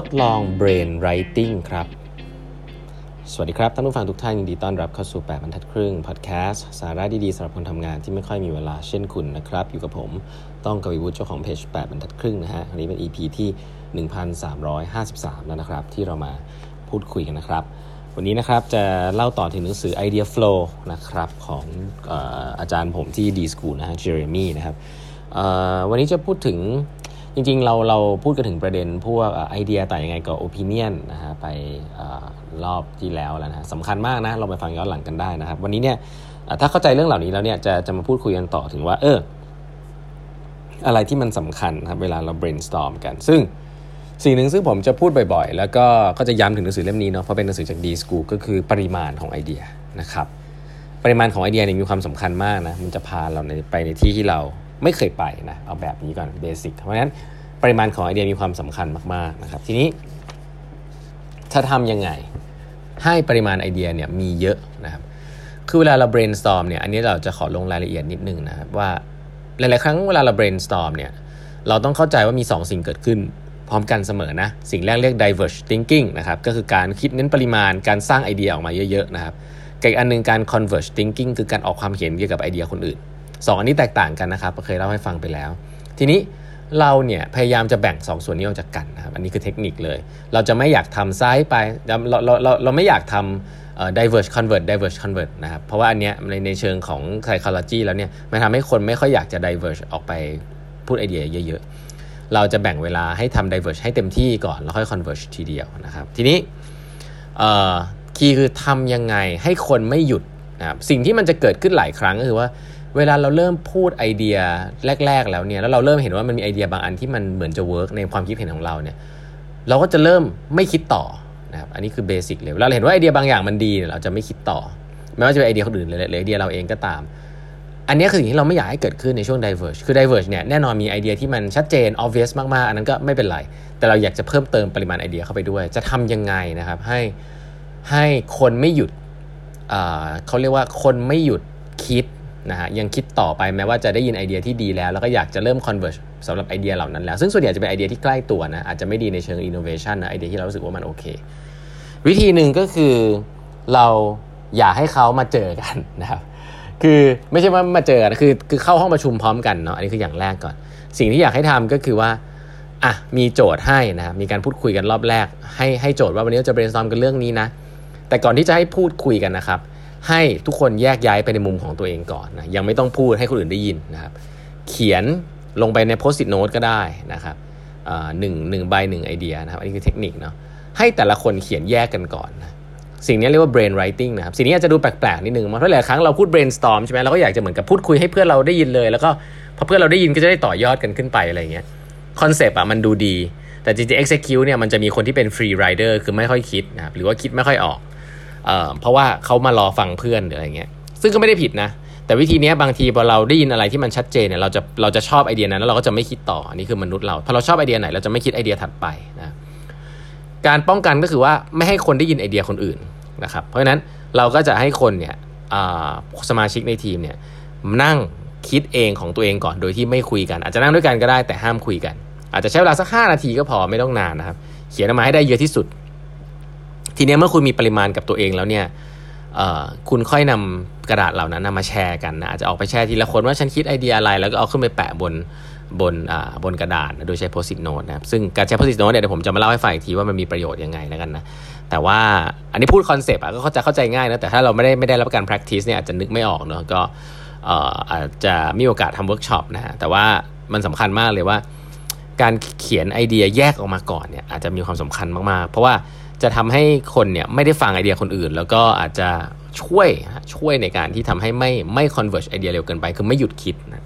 ทดลอง brain writing ครับ สวัสดีครับ ท่านผู้ฟังทุกท่านยินดีต้อนรับเข้าสู่ 8บรรทัดครึ่ง พอดแคสต์ สาระดี ๆสำหรับคนทำงานที่ไม่ค่อยมีเวลาเช่นคุณนะครับ อยู่กับผมต้องกวีวุฒิเจ้าของเพจ8บรรทัดครึ่งนะฮะ อันนี้เป็น EP ที่ 1353 แล้วนะครับ ที่เรามาพูดคุยกันนะครับ วันนี้นะครับจะเล่าต่อถึงหนังสือ Idea Flow นะครับของอาจารย์ผมที่ D School นะฮะเจเรมี่นะครับวันนี้จะพูดถึง จริงๆ เราเราพูดกันถึงประเด็นพวกไอเดียแต่ยังไงกับโอปิเนียนนะฮะไปรอบที่แล้วแล้วนะสำคัญมากนะเราไปฟังย้อนหลังกันได้นะครับ วันนี้เนี่ยถ้าเข้าใจเรื่องเหล่านี้แล้วเนี่ยจะจะมาพูดคุยกันต่อถึงว่า เออ อะไรที่มันสำคัญครับเวลาเรา brainstorm กัน ซึ่งสิ่งหนึ่งซึ่งผมจะพูดบ่อยๆ แล้วก็ก็จะย้ำถึงหนังสือเล่มนี้เนาะเพราะเป็นหนังสือจาก D School ก็คือปริมาณของไอเดียนะครับ ปริมาณของไอเดียเนี่ยมีความสำคัญมากนะมันจะพาเราในไปในที่ที่เรา ไม่เคยไปนะเอาแบบนี้ก่อนเบสิกเพราะฉะนั้นปริมาณของไอเดียมีความสำคัญมากๆนะครับ ทีนี้ถ้าทำยังไงให้ปริมาณไอเดียเนี่ยมีเยอะนะครับ คือเวลาเรา brainstorm เนี่ยอันนี้เราจะขอลงรายละเอียดนิดนึงนะครับว่าหลายๆครั้งเวลาเรา brainstorm เนี่ยเราต้องเข้าใจว่ามี 2 สิ่งเกิดขึ้นพร้อมกันเสมอนะ สิ่งแรกเรียก diverge thinking นะครับก็คือการคิดเน้นปริมาณการสร้างไอเดียออกมาเยอะๆนะครับกับอีกอันนึงการ converge thinking คือการออกความเห็นเกี่ยวกับไอเดียคนอื่น 2อันนี้แตกต่างกันนะครับเคยเล่าให้ฟังไปแล้ว ทีนี้เราเนี่ยพยายามจะแบ่ง 2 ส่วนนี้ออกจากกันนะครับอันนี้คือเทคนิคเลย เราจะไม่อยากทำซ้ายไปเราเราเราเราไม่อยากทำ diverge convert diverge convert นะครับเพราะว่าอันเนี้ยในในเชิงของ psychology แล้วเนี่ยมันทำให้คนไม่ค่อยอยากจะ diverge ออกไปพูดไอเดียเยอะๆ เราจะแบ่งเวลาให้ทำ diverge ให้เต็มที่ก่อน แล้วค่อย converge ทีเดียวนะครับทีนี้key คือทำยังไงให้คนไม่หยุดนะครับสิ่งที่มันจะเกิดขึ้นหลายครั้งก็คือว่า เวลาเราเริ่มพูดไอเดียแรก ๆ แล้วเนี่ยแล้วเราเริ่มเห็นว่ามันมีไอเดียบางอันที่มันเหมือนจะ work ในความคิดเห็นของเราเนี่ยเราก็จะเริ่มไม่คิดต่อนะครับอันนี้คือ basic เลยเราเห็นว่าไอเดียบางอย่างมันดีเราจะไม่คิดต่อไม่ว่าจะเป็นไอเดียคนอื่นหรือไอเดียเราเองก็ตาม อันนี้คือสิ่งที่เราไม่อยากให้เกิดขึ้นในช่วง diverge คือ diverge เนี่ยแน่นอนมีไอเดียที่มันชัดเจน obvious มากๆ อันนั้นก็ไม่เป็นไร แต่เราอยากจะเพิ่มเติมปริมาณไอเดียเข้าไปด้วย จะทำยังไงนะครับให้ให้คนไม่หยุดเขาเรียกว่าคนไม่หยุดคิด นะฮะยังคิดต่อไปแม้ว่าจะได้ยินไอเดียที่ดีแล้ว แล้วก็อยากจะเริ่ม converge สำหรับไอเดียเหล่านั้นแล้วซึ่งส่วนใหญ่จะเป็นไอเดียที่ใกล้ตัวนะอาจจะไม่ดีในเชิง innovation นะไอเดียที่เรารู้สึกว่ามันโอเค วิธีหนึ่งก็คือเราอย่าให้เขามาเจอกันนะครับคือไม่ใช่ว่ามาเจอกันคือคือเข้าห้องประชุมพร้อมกันเนาะอันนี้คืออย่างแรกก่อน สิ่งที่อยากให้ทำก็คือว่าอะมีโจทย์ให้นะมีการพูดคุยกันรอบแรก ให้ให้โจทย์ว่าวันนี้จะ brainstorm กันเรื่องนี้นะแต่ก่อนที่จะให้พูดคุยกันนะครับ ให้ทุกคนแยกย้ายไปในมุมของตัวเองก่อนนะยังไม่ต้องพูดให้คนอื่นได้ยินนะครับ เขียนลงไปในโพสต์ it note ก็ได้นะครับหนึ่งหนึ่งใบหนึ่งไอเดียนะครับ อันนี้คือเทคนิคเนาะให้แต่ละคนเขียนแยกกันก่อนนะสิ่งนี้เรียกว่า brain writing นะครับ สิ่งนี้อาจจะดูแปลกๆนิดนึงเพราะหลายครั้งเราพูด brainstorm ใช่ไหมเราก็อยากจะเหมือนกับพูดคุยให้เพื่อนเราได้ยินเลย แล้วก็พอเพื่อนเราได้ยินก็จะได้ต่อยอดกันขึ้นไปอะไรเงี้ย concept อะมันดูดี แต่จริงๆ execute เนี่ยมันจะมีคนที่เป็น free rider คือไม่ค่อยคิดนะครับหรือว่าคิดไม่ค่อยออก เพราะว่าเขามารอฟังเพื่อนหรืออะไรเงี้ย ซึ่งก็ไม่ได้ผิดนะ แต่วิธีนี้บางทีพอเราได้ยินอะไรที่มันชัดเจนเนี่ยเราจะเราจะชอบไอเดียนั้นแล้วเราก็จะไม่คิดต่ออันนี้คือมนุษย์เราพอเราชอบไอเดียไหนเราจะไม่คิดไอเดียถัดไปนะการป้องกันก็คือว่าไม่ให้คนได้ยินไอเดียคนอื่นนะครับ เพราะฉะนั้นเราก็จะให้คนเนี่ยสมาชิกในทีมเนี่ยนั่งคิดเองของตัวเองก่อนโดยที่ไม่คุยกัน อาจจะนั่งด้วยกันก็ได้แต่ห้ามคุยกัน อาจจะใช้เวลาสักห้านาทีก็พอไม่ต้องนานนะครับ เขียนออกมาให้ได้เยอะที่สุด ทีนี้เมื่อคุณมีปริมาณกับตัวเองแล้วเนี่ยคุณค่อยนำกระดาษเหล่านั้นมาแชร์กันนะอาจจะออกไปแชร์ทีละคนว่าฉันคิดไอเดียอะไร แล้วก็เอาขึ้นไปแปะบนบนบนกระดาษโดยใช้โพสิตโนตนะครับซึ่งการใช้โพสิตโนตเนี่ยเดี๋ยวผมจะมาเล่าให้ฟังอีกทีว่ามันมีประโยชน์ยังไงแล้วกันนะแต่ว่าอันนี้พูด concept ก็เข้าใจเข้าใจง่ายนะแต่ถ้าเราไม่ได้ไม่ได้รับการ practice เนี่ยอาจจะนึกไม่ออกเนาะก็อาจจะมีโอกาสทำเวิร์กช็อปนะฮะแต่ว่ามันสำคัญมากเลยว่า การเขียนไอเดียแยกออกมาก่อนเนี่ยอาจจะมีความสำคัญมากๆ เพราะว่า จะทำให้คนเนี่ยไม่ได้ฟังไอเดียคนอื่น แล้วก็อาจจะช่วยช่วยในการที่ทำให้ไม่ไม่ converge ไอเดียเร็วเกินไป คือไม่หยุดคิดนะ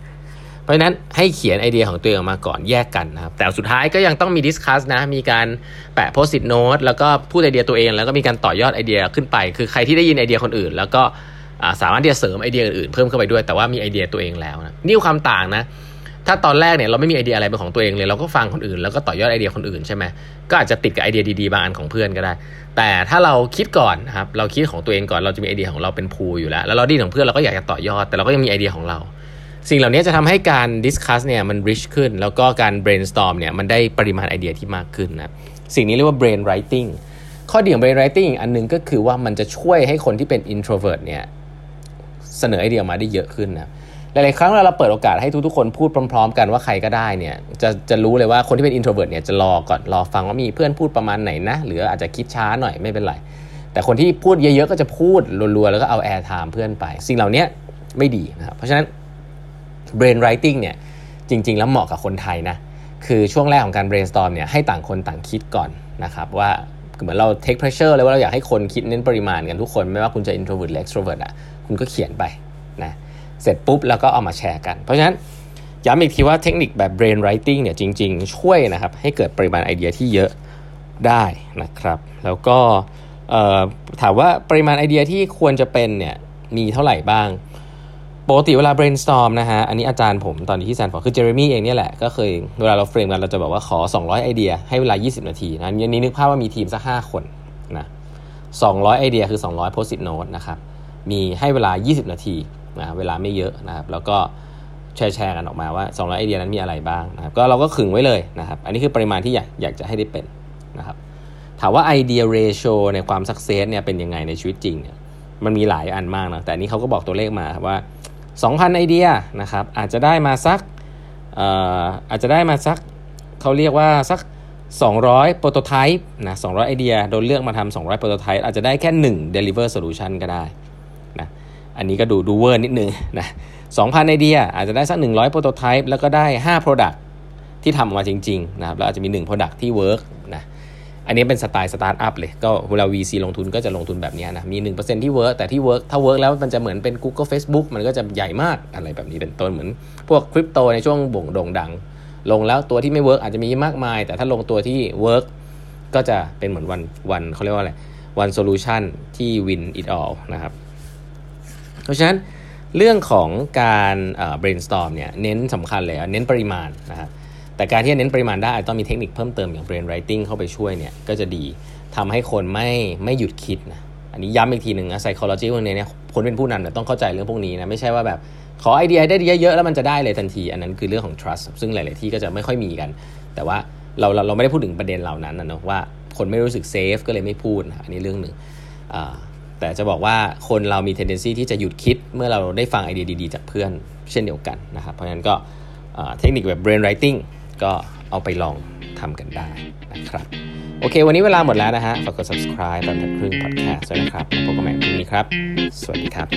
เพราะฉะนั้นให้เขียนไอเดียของตัวเองออกมาก่อนแยกกันนะครับ แต่สุดท้ายก็ยังต้องมี discuss นะมีการแปะ post-it note แล้วก็พูดไอเดียตัวเอง แล้วก็มีการต่อยอดไอเดียขึ้นไป คือใครที่ได้ยินไอเดียคนอื่น แล้วก็สามารถที่จะเสริมไอเดียอื่นเพิ่มเข้าไปด้วย แต่ว่ามีไอเดียตัวเองแล้วนะนี่ความต่างนะ ถ้าตอนแรกเนี่ยเราไม่มีไอเดียอะไรเป็นของตัวเองเลยเราก็ฟังคนอื่นแล้วก็ต่อยอดไอเดียคนอื่นใช่ไหมก็อาจจะติดกับไอเดียดีๆบางอันของเพื่อนก็ได้ แต่ถ้าเราคิดก่อนนะครับเราคิดของตัวเองก่อนเราจะมีไอเดียของเราเป็น pool อยู่แล้ว แล้วเราดีของเพื่อนเราก็อยากจะต่อยอด แต่เราก็ยังมีไอเดียของเรา สิ่งเหล่านี้จะทำให้การ discuss เนี่ยมัน rich ขึ้น แล้วก็การ brainstorm เนี่ยมันได้ปริมาณไอเดียที่มากขึ้นนะสิ่งนี้เรียกว่า brain writing ข้อดีของ brain writing อันนึงก็คือว่ามันจะช่วยให้คนที่เป็น introvert เนี่ยเสนอไอเดียมาได้เยอะขึ้นนะ หลายๆครั้งเราเปิดโอกาสให้ทุกๆคนพูดพร้อม ๆ กันว่าใครก็ได้เนี่ยจะจะรู้เลยว่าคนที่เป็น introvert เนี่ยจะรอก่อนรอฟังว่ามีเพื่อนพูดประมาณไหนนะ หรืออาจจะคิดช้าหน่อยไม่เป็นไร แต่คนที่พูดเยอะๆก็จะพูดรัวๆแล้วก็เอา air time เพื่อนไป สิ่งเหล่านี้ไม่ดีนะครับเพราะฉะนั้น brain writing เนี่ยจริง ๆ แล้วเหมาะกับคนไทยนะคือช่วงแรกของการ brainstorm เนี่ยให้ต่างคนต่างคิดก่อนนะครับว่าเหมือนเรา take pressure เลยว่าเราอยากให้คนคิดเน้นปริมาณกันทุกคน ไม่ว่าคุณจะ introvert หรือ extrovert อะคุณก็เขียนไปนะ เสร็จปุ๊บแล้วก็เอามาแชร์กัน เพราะฉะนั้นย้ำอีกทีว่าเทคนิคแบบ brain writing เนี่ยจริง ๆ ช่วยนะครับให้เกิดปริมาณไอเดียที่เยอะได้นะครับ แล้วก็ถามว่าปริมาณไอเดียที่ควรจะเป็นเนี่ยมีเท่าไหร่บ้างปกติเวลา brainstorm นะฮะ อันนี้อาจารย์ผมตอนที่แซนฟอร์คือ Jeremy เองเนี่ยแหละ ก็เคยเวลาเรา frame กันเราจะบอกว่าขอ 200 ไอเดีย ให้เวลา 20 นาทีนะอันนี้นึกภาพว่ามีทีมสัก 5 คนนะ200 ไอเดียคือ 200 post-it note นะครับ มีให้เวลา 20 นาที นะเวลาไม่เยอะนะครับ แล้วก็แชร์แชร์กันออกมาว่า 200 ไอเดียนั้นมีอะไรบ้างนะครับ ก็เราก็ขึงไว้เลยนะครับ อันนี้คือปริมาณที่อยากอยากจะให้ได้เป็นนะครับ ถามว่าไอเดีย ratio ในความ success เนี่ยเป็นยังไงในชีวิตจริงเนี่ย มันมีหลายอันมากนะ แต่นี้เขาก็บอกตัวเลขมาว่า 2,000 ไอเดียนะครับ อาจจะได้มาสักอาจจะได้มาสักเขาเรียกว่าสัก 200 prototype นะ 200 ไอเดีย โดนเลือกมาทำ200 prototype อาจจะได้แค่ 1 deliver solution ก็ได้ อันนี้ก็ดูดูเวอร์นิดนึงนะ2,000 ไอเดียอาจจะได้สัก 100 prototype แล้วก็ได้ 5 product ที่ทำออกมาจริงๆนะครับแล้วอาจจะมี 1 product ที่ work นะอันนี้เป็นสไตล์สตาร์ทอัพเลย ก็เวลา VC ลงทุนก็จะลงทุนแบบนี้นะมี 1%ที่ work แต่ที่ work ถ้า work แล้วมันจะเหมือนเป็น Google Facebook มันก็จะใหญ่มากอะไรแบบนี้เป็นต้นเหมือน พวกคริปโตในช่วงบูมโด่งดัง ลงแล้วตัวที่ไม่ work อาจจะมีมากมาย แต่ถ้าลงตัวที่ work ก็จะเป็นเหมือน one one เขาเรียกว่าอะไร one solution ที่ win it all นะครับ เพราะฉะนั้นเรื่องของการ brainstorm เนี่ยเน้นสำคัญเลยเน้นปริมาณนะครับแต่การที่จะเน้นปริมาณได้ต้องมีเทคนิคเพิ่มเติมอย่าง brain writing เข้าไปช่วยเนี่ยก็จะดีทำให้คนไม่ไม่หยุดคิดนะอันนี้ย้ำอีกทีหนึ่งนะ psychology พวกนี้เนี่ยคนเป็นผู้นำเนี่ยต้องเข้าใจเรื่องพวกนี้นะไม่ใช่ว่าแบบขอไอเดียได้เยอะๆแล้วมันจะได้เลยทันที อันนั้นคือเรื่องของ trust ซึ่งหลาย ๆ ที่ก็จะไม่ค่อยมีกัน แต่ว่าเราเราเราไม่ได้พูดถึงประเด็นเหล่านั้นนะเนาะว่าคนไม่รู้สึกเซฟก็เลยไม่พูดนะอันนี้เรื่องหนึ่ง แต่จะบอกว่าคนเรามี tendency ที่จะหยุดคิดเมื่อเราได้ฟังไอเดียดีๆ จากเพื่อนเช่นเดียวกันนะครับ เพราะฉะนั้นก็เทคนิคแบบ brain writing ก็เอาไปลองทำกันได้นะครับ โอเค วันนี้เวลาหมดแล้วนะฮะ ฝากกด subscribe ตอนทัดครึ่ง podcast ด้วยนะครับพบกันใหม่พรุ่งนี้ครับ สวัสดีครับ